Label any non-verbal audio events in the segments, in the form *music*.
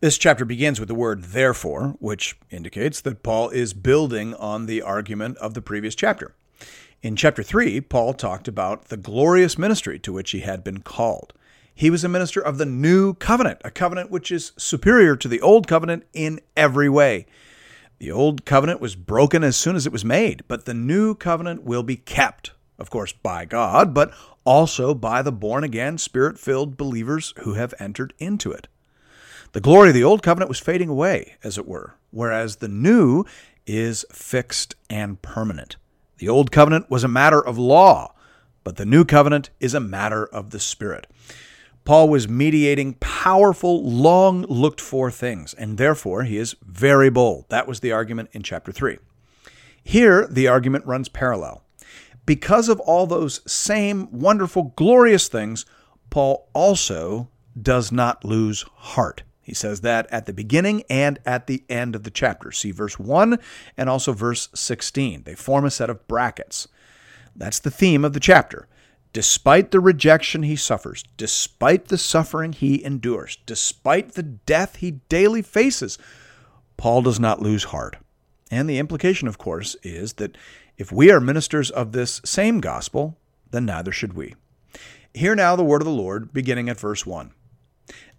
This chapter begins with the word therefore, which indicates that Paul is building on the argument of the previous chapter. In chapter 3, Paul talked about the glorious ministry to which he had been called. He was a minister of the new covenant, a covenant which is superior to the old covenant in every way. The old covenant was broken as soon as it was made, but the new covenant will be kept, of course, by God, but also by the born again, spirit filled believers who have entered into it. The glory of the old covenant was fading away, as it were, whereas the new is fixed and permanent. The old covenant was a matter of law, but the new covenant is a matter of the Spirit. Paul was mediating powerful, long looked for things, and therefore he is very bold. That was the argument in chapter 3. Here, the argument runs parallel. Because of all those same wonderful, glorious things, Paul also does not lose heart. He says that at the beginning and at the end of the chapter. See verse 1 and also verse 16. They form a set of brackets. That's the theme of the chapter. Despite the rejection he suffers, despite the suffering he endures, despite the death he daily faces, Paul does not lose heart. And the implication, of course, is that if we are ministers of this same gospel, then neither should we. Hear now the word of the Lord, beginning at verse 1.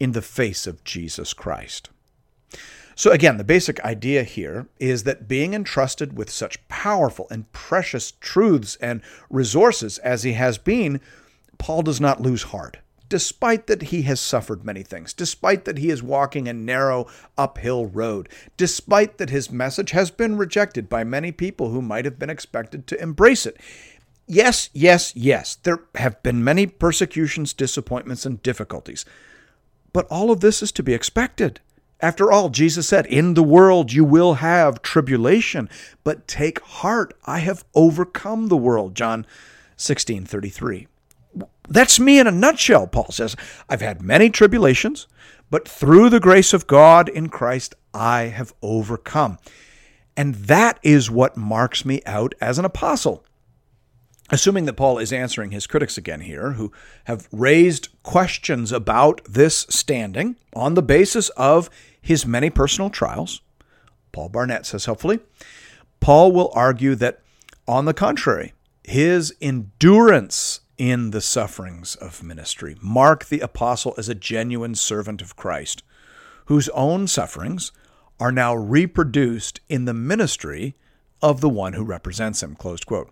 in the face of Jesus Christ. So, again, the basic idea here is that being entrusted with such powerful and precious truths and resources as he has been, Paul does not lose heart, despite that he has suffered many things, despite that he is walking a narrow uphill road, despite that his message has been rejected by many people who might have been expected to embrace it. Yes, yes, yes, there have been many persecutions, disappointments, and difficulties. But all of this is to be expected. After all, Jesus said, In the world you will have tribulation, but take heart, I have overcome the world. John 16 33. That's me in a nutshell, Paul says. I've had many tribulations, but through the grace of God in Christ, I have overcome. And that is what marks me out as an apostle. Assuming that Paul is answering his critics again here, who have raised questions about this standing on the basis of his many personal trials, Paul Barnett says helpfully, Paul will argue that, on the contrary, his endurance in the sufferings of ministry mark the apostle as a genuine servant of Christ, whose own sufferings are now reproduced in the ministry of the one who represents him. Closed quote.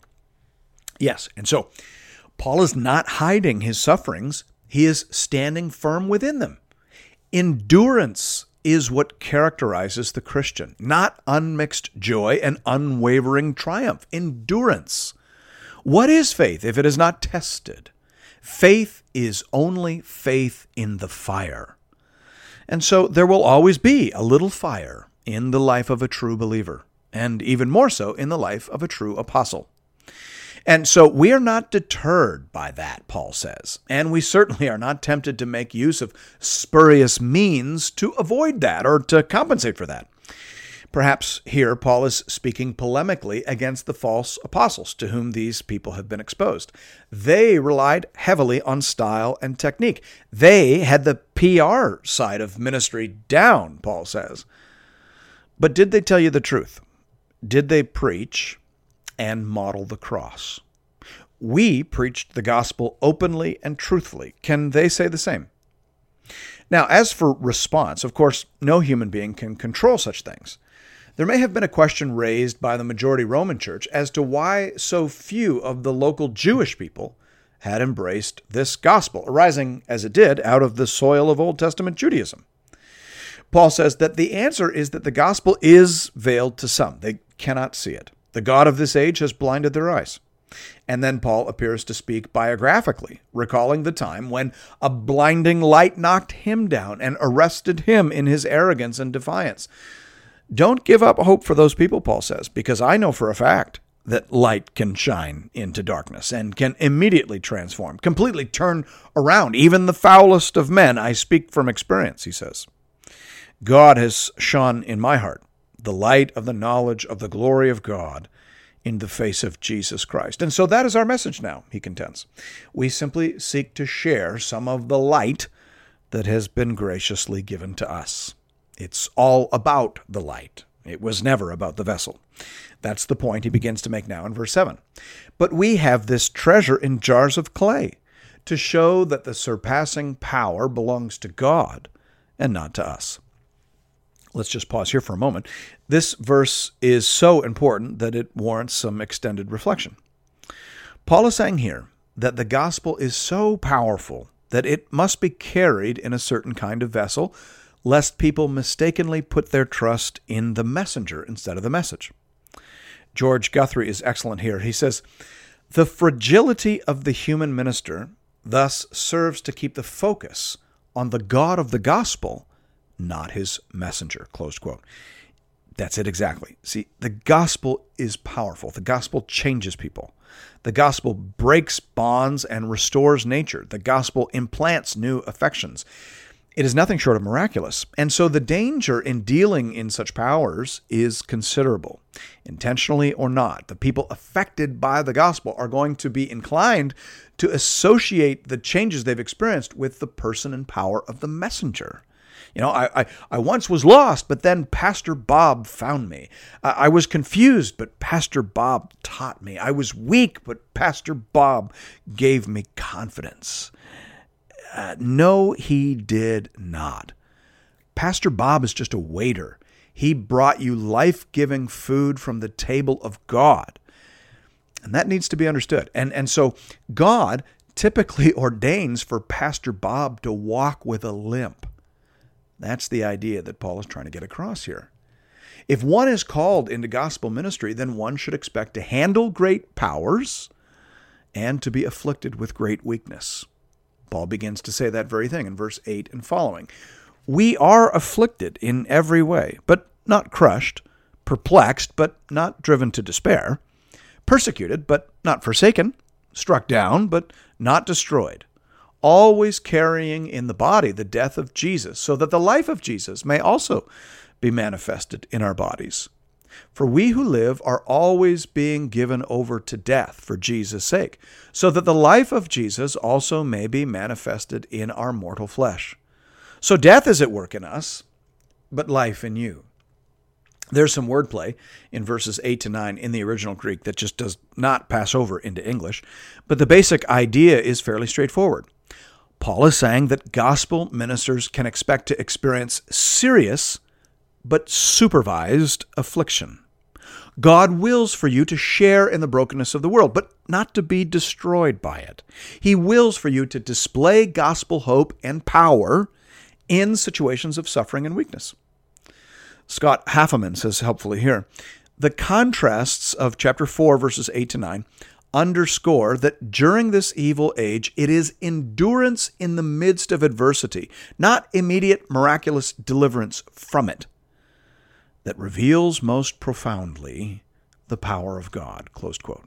Yes. And so Paul is not hiding his sufferings, he is standing firm within them. Endurance is what characterizes the Christian, not unmixed joy and unwavering triumph. Endurance. What is faith if it is not tested? Faith is only faith in the fire. And so there will always be a little fire in the life of a true believer, and even more so in the life of a true apostle. And so we are not deterred by that, Paul says. And we certainly are not tempted to make use of spurious means to avoid that or to compensate for that. Perhaps here Paul is speaking polemically against the false apostles to whom these people have been exposed. They relied heavily on style and technique. They had the PR side of ministry down, Paul says. But did they tell you the truth? Did they preach and model the cross? We preached the gospel openly and truthfully. Can they say the same? Now, as for response, of course, no human being can control such things. There may have been a question raised by the majority Roman Church as to why so few of the local Jewish people had embraced this gospel, arising, as it did, out of the soil of Old Testament Judaism. Paul says that the answer is that the gospel is veiled to some. They cannot see it. The God of this age has blinded their eyes. And then Paul appears to speak biographically, recalling the time when a blinding light knocked him down and arrested him in his arrogance and defiance. Don't give up hope for those people, Paul says, because I know for a fact that light can shine into darkness and can immediately transform, completely turn around even the foulest of men. I speak from experience, he says. God has shone in my heart the light of the knowledge of the glory of God in the face of Jesus Christ. And so that is our message now, he contends. We simply seek to share some of the light that has been graciously given to us. It's all about the light. It was never about the vessel. That's the point he begins to make now in verse 7. But we have this treasure in jars of clay to show that the surpassing power belongs to God and not to us. Let's just pause here for a moment. This verse is so important that it warrants some extended reflection. Paul is saying here that the gospel is so powerful that it must be carried in a certain kind of vessel, lest people mistakenly put their trust in the messenger instead of the message. George Guthrie is excellent here. He says, The fragility of the human minister thus serves to keep the focus on the God of the gospel not his messenger. Close quote. That's it exactly. See, the gospel is powerful. The gospel changes people. The gospel breaks bonds and restores nature. The gospel implants new affections. It is nothing short of miraculous. And so the danger in dealing in such powers is considerable. Intentionally or not, the people affected by the gospel are going to be inclined to associate the changes they've experienced with the person and power of the messenger. You know, I, I, I once was lost, but then Pastor Bob found me. I, I was confused, but Pastor Bob taught me. I was weak, but Pastor Bob gave me confidence. Uh, no, he did not. Pastor Bob is just a waiter. He brought you life giving food from the table of God. And that needs to be understood. And, and so God typically *laughs* ordains for Pastor Bob to walk with a limp. That's the idea that Paul is trying to get across here. If one is called into gospel ministry, then one should expect to handle great powers and to be afflicted with great weakness. Paul begins to say that very thing in verse 8 and following. We are afflicted in every way, but not crushed, perplexed, but not driven to despair, persecuted, but not forsaken, struck down, but not destroyed always carrying in the body the death of Jesus, so that the life of Jesus may also be manifested in our bodies. For we who live are always being given over to death for Jesus' sake, so that the life of Jesus also may be manifested in our mortal flesh. So death is at work in us, but life in you. There's some wordplay in verses 8 to 9 in the original Greek that just does not pass over into English, but the basic idea is fairly straightforward. Paul is saying that gospel ministers can expect to experience serious but supervised affliction. God wills for you to share in the brokenness of the world, but not to be destroyed by it. He wills for you to display gospel hope and power in situations of suffering and weakness. Scott Hafemann says helpfully here the contrasts of chapter 4, verses 8 to 9, underscore that during this evil age, it is endurance in the midst of adversity, not immediate miraculous deliverance from it, that reveals most profoundly the power of God. Quote.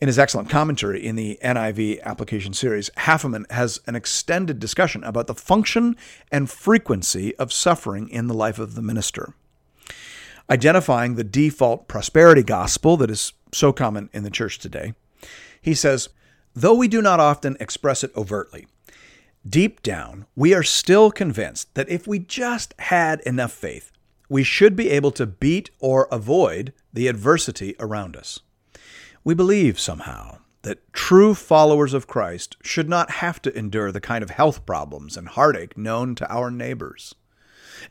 In his excellent commentary in the NIV application series, Hafemann has an extended discussion about the function and frequency of suffering in the life of the minister. identifying the default prosperity gospel that is so common in the church today. He says, Though we do not often express it overtly, deep down, we are still convinced that if we just had enough faith, we should be able to beat or avoid the adversity around us. We believe somehow that true followers of Christ should not have to endure the kind of health problems and heartache known to our neighbors.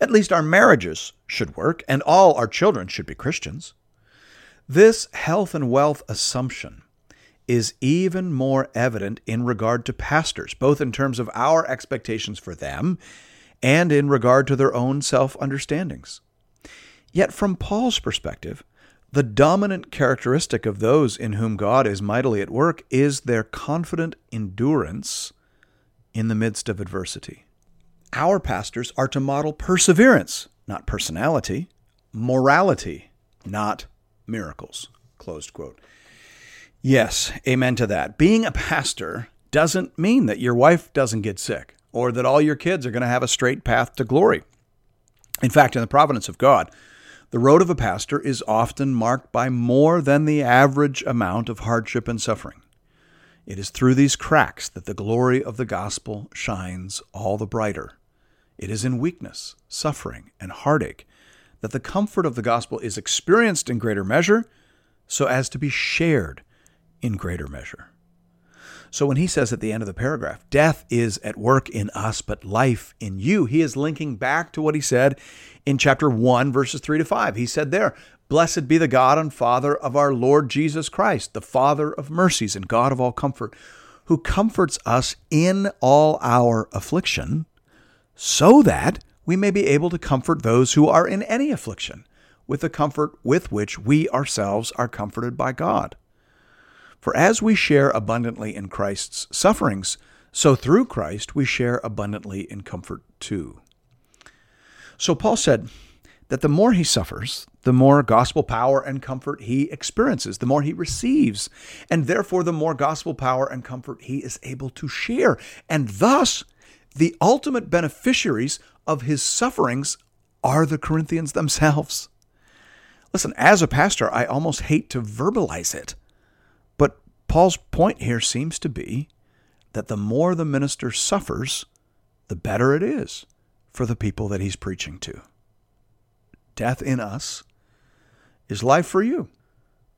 At least our marriages should work, and all our children should be Christians. This health and wealth assumption is even more evident in regard to pastors, both in terms of our expectations for them and in regard to their own self understandings. Yet, from Paul's perspective, the dominant characteristic of those in whom God is mightily at work is their confident endurance in the midst of adversity. Our pastors are to model perseverance, not personality, morality, not miracles. Closed quote. Yes, amen to that. Being a pastor doesn't mean that your wife doesn't get sick or that all your kids are going to have a straight path to glory. In fact, in the providence of God, the road of a pastor is often marked by more than the average amount of hardship and suffering. It is through these cracks that the glory of the gospel shines all the brighter. It is in weakness, suffering, and heartache that the comfort of the gospel is experienced in greater measure so as to be shared in greater measure. So when he says at the end of the paragraph, death is at work in us, but life in you, he is linking back to what he said in chapter 1, verses 3 to 5. He said there, Blessed be the God and Father of our Lord Jesus Christ, the Father of mercies and God of all comfort, who comforts us in all our affliction, so that we may be able to comfort those who are in any affliction with the comfort with which we ourselves are comforted by God. For as we share abundantly in Christ's sufferings, so through Christ we share abundantly in comfort too. So Paul said that the more he suffers, the more gospel power and comfort he experiences, the more he receives, and therefore the more gospel power and comfort he is able to share. And thus, the ultimate beneficiaries of his sufferings are the Corinthians themselves. Listen, as a pastor, I almost hate to verbalize it. But Paul's point here seems to be that the more the minister suffers, the better it is for the people that he's preaching to. Death in us is life for you.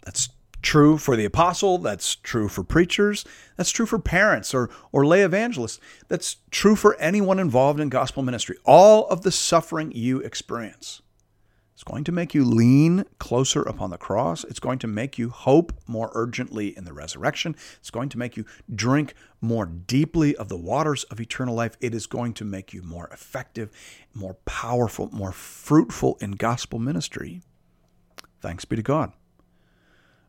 That's true for the apostle, that's true for preachers, that's true for parents or, or lay evangelists, that's true for anyone involved in gospel ministry. All of the suffering you experience it's going to make you lean closer upon the cross. It's going to make you hope more urgently in the resurrection. It's going to make you drink more deeply of the waters of eternal life. It is going to make you more effective, more powerful, more fruitful in gospel ministry. Thanks be to God.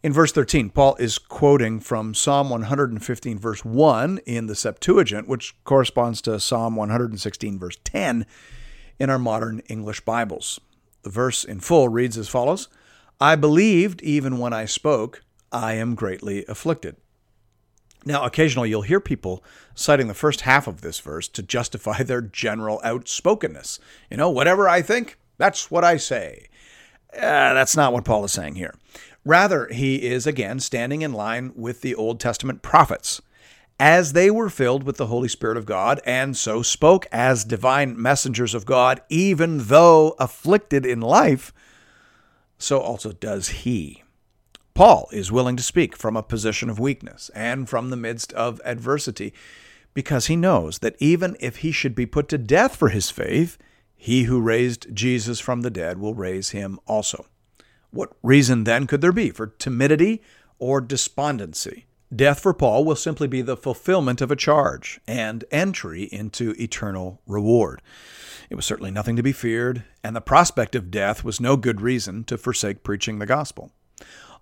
In verse 13, Paul is quoting from Psalm 115, verse 1 in the Septuagint, which corresponds to Psalm 116, verse 10 in our modern English Bibles. The verse in full reads as follows I believed even when I spoke, I am greatly afflicted. Now, occasionally you'll hear people citing the first half of this verse to justify *laughs* their general outspokenness. You know, whatever I think, that's what I say. Uh, that's not what Paul is saying here. Rather, he is again standing in line with the Old Testament prophets as they were filled with the Holy Spirit of God, and so spoke as divine messengers of God, even though afflicted in life, so also does he. Paul is willing to speak from a position of weakness and from the midst of adversity because he knows that even if he should be put to death for his faith, he who raised Jesus from the dead will raise him also. What reason then could there be for timidity or despondency? Death for Paul will simply be the fulfillment of a charge and entry into eternal reward. It was certainly nothing to be feared, and the prospect of death was no good reason to forsake preaching the gospel.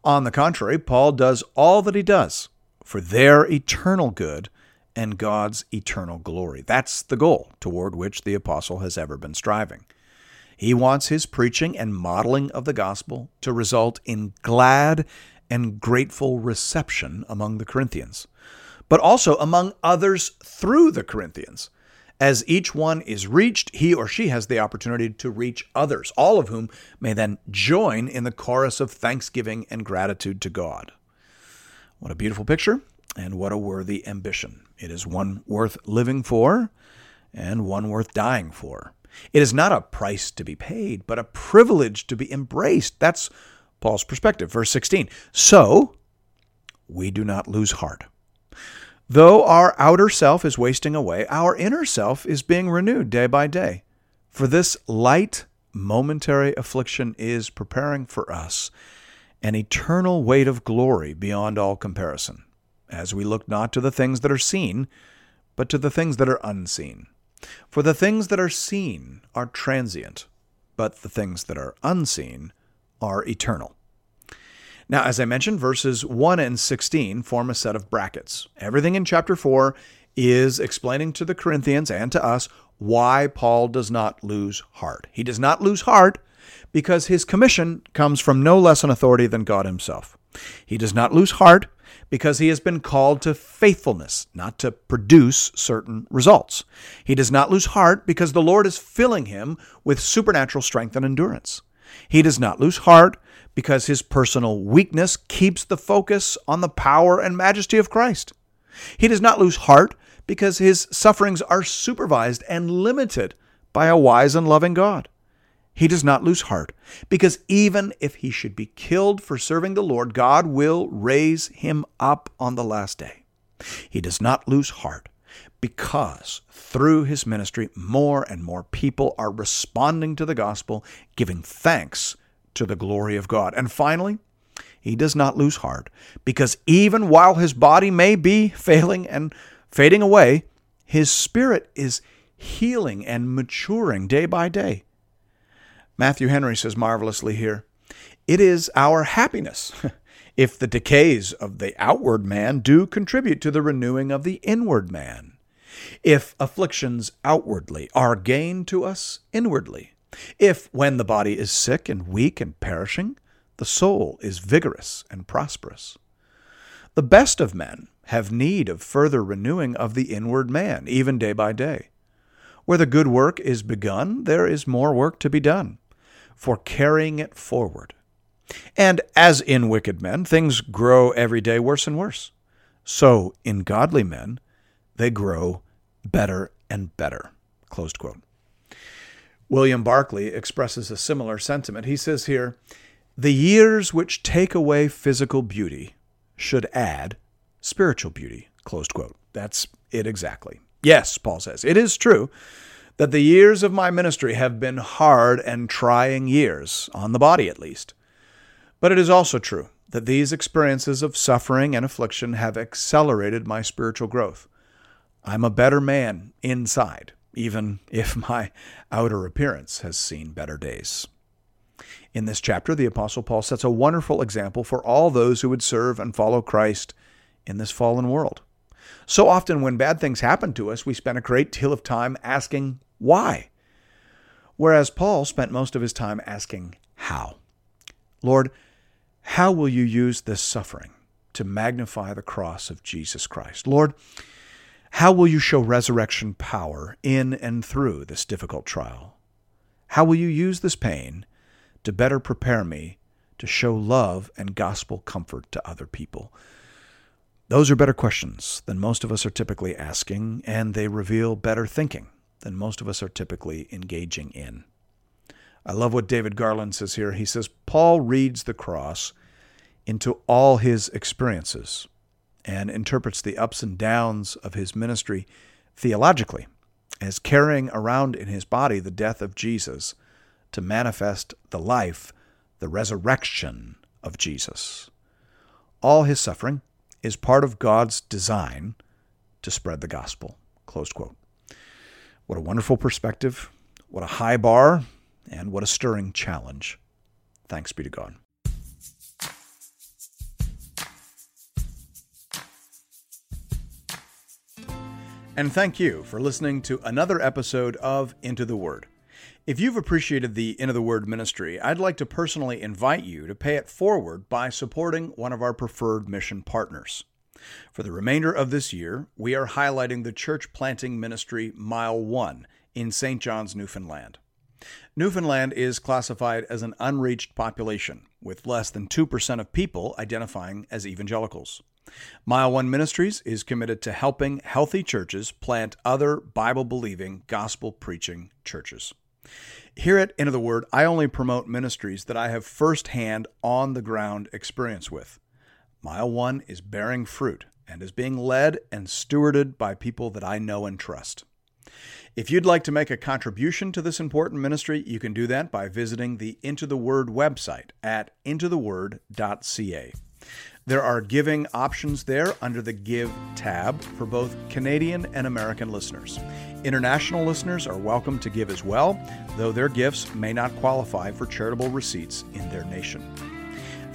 On the contrary, Paul does all that he does for their eternal good and God's eternal glory. That's the goal toward which the apostle has ever been striving. He wants his preaching and modeling of the gospel to result in glad and grateful reception among the Corinthians, but also among others through the Corinthians. As each one is reached, he or she has the opportunity to reach others, all of whom may then join in the chorus of thanksgiving and gratitude to God. What a beautiful picture, and what a worthy ambition. It is one worth living for and one worth dying for. It is not a price to be paid, but a privilege to be embraced. That's Paul's perspective. Verse 16. So we do not lose heart. Though our outer self is wasting away, our inner self is being renewed day by day. For this light, momentary affliction is preparing for us an eternal weight of glory beyond all comparison as we look not to the things that are seen, but to the things that are unseen. For the things that are seen are transient, but the things that are unseen are eternal. Now, as I mentioned, verses 1 and 16 form a set of brackets. Everything in chapter 4 is explaining to the Corinthians and to us why Paul does not lose heart. He does not lose heart because his commission comes from no less an authority than God himself. He does not lose heart because he has been called to faithfulness, not to produce certain results. He does not lose heart because the Lord is filling him with supernatural strength and endurance. He does not lose heart because his personal weakness keeps the focus on the power and majesty of Christ. He does not lose heart because his sufferings are supervised and limited by a wise and loving God he does not lose heart, because even if he should be killed for serving the Lord, God will raise him up on the last day. He does not lose heart, because through his ministry, more and more people are responding to the gospel, giving thanks to the glory of God. And finally, he does not lose heart, because even while his body may be failing and fading away, his spirit is healing and maturing day by day. Matthew Henry says marvelously here it is our happiness *laughs* if the decays of the outward man do contribute to the renewing of the inward man, if afflictions outwardly are gain to us inwardly, if, when the body is sick and weak and perishing, the soul is vigorous and prosperous. The best of men have need of further renewing of the inward man, even day by day. Where the good work is begun, there is more work to be done for carrying it forward. And as in wicked men, things grow every day worse and worse. So in godly men, they grow better and better. Closed quote. William Barclay expresses a similar sentiment. He says here, the years which take away physical beauty should add spiritual beauty. Closed quote. That's it exactly. Yes, Paul says, it is true that the years of my ministry have been hard and trying years, on the body at least. But it is also true that these experiences of suffering and affliction have accelerated my spiritual growth. I'm a better man inside, even if my outer appearance has seen better days. In this chapter, the Apostle Paul sets a wonderful example for all those who would serve and follow Christ in this fallen world. So often, when bad things happen to us, we spend a great deal of time asking why? Whereas Paul spent most of his time asking, How? Lord, how will you use this suffering to magnify the cross of Jesus Christ? Lord, how will you show resurrection power in and through this difficult trial? How will you use this pain to better prepare me to show love and gospel comfort to other people? Those are better questions than most of us are typically asking, and they reveal better thinking than most of us are typically engaging in. I love what David Garland says here. He says, Paul reads the cross into all his experiences and interprets the ups and downs of his ministry theologically as carrying around in his body the death of Jesus to manifest the life, the resurrection of Jesus. All his suffering is part of God's design to spread the gospel. Close quote. What a wonderful perspective, what a high bar, and what a stirring challenge. Thanks be to God. And thank you for listening to another episode of Into the Word. If you've appreciated the Into the Word ministry, I'd like to personally invite you to pay it forward by supporting one of our preferred mission partners. For the remainder of this year, we are highlighting the church planting ministry Mile 1 in St. John's, Newfoundland. Newfoundland is classified as an unreached population, with less than 2% of people identifying as evangelicals. Mile One Ministries is committed to helping healthy churches plant other Bible believing, gospel preaching churches. Here at Into the Word, I only promote ministries that I have firsthand, on the ground experience with. Mile One is bearing fruit and is being led and stewarded by people that I know and trust. If you'd like to make a contribution to this important ministry, you can do that by visiting the Into the Word website at intotheword.ca. There are giving options there under the Give tab for both Canadian and American listeners. International listeners are welcome to give as well, though their gifts may not qualify for charitable receipts in their nation.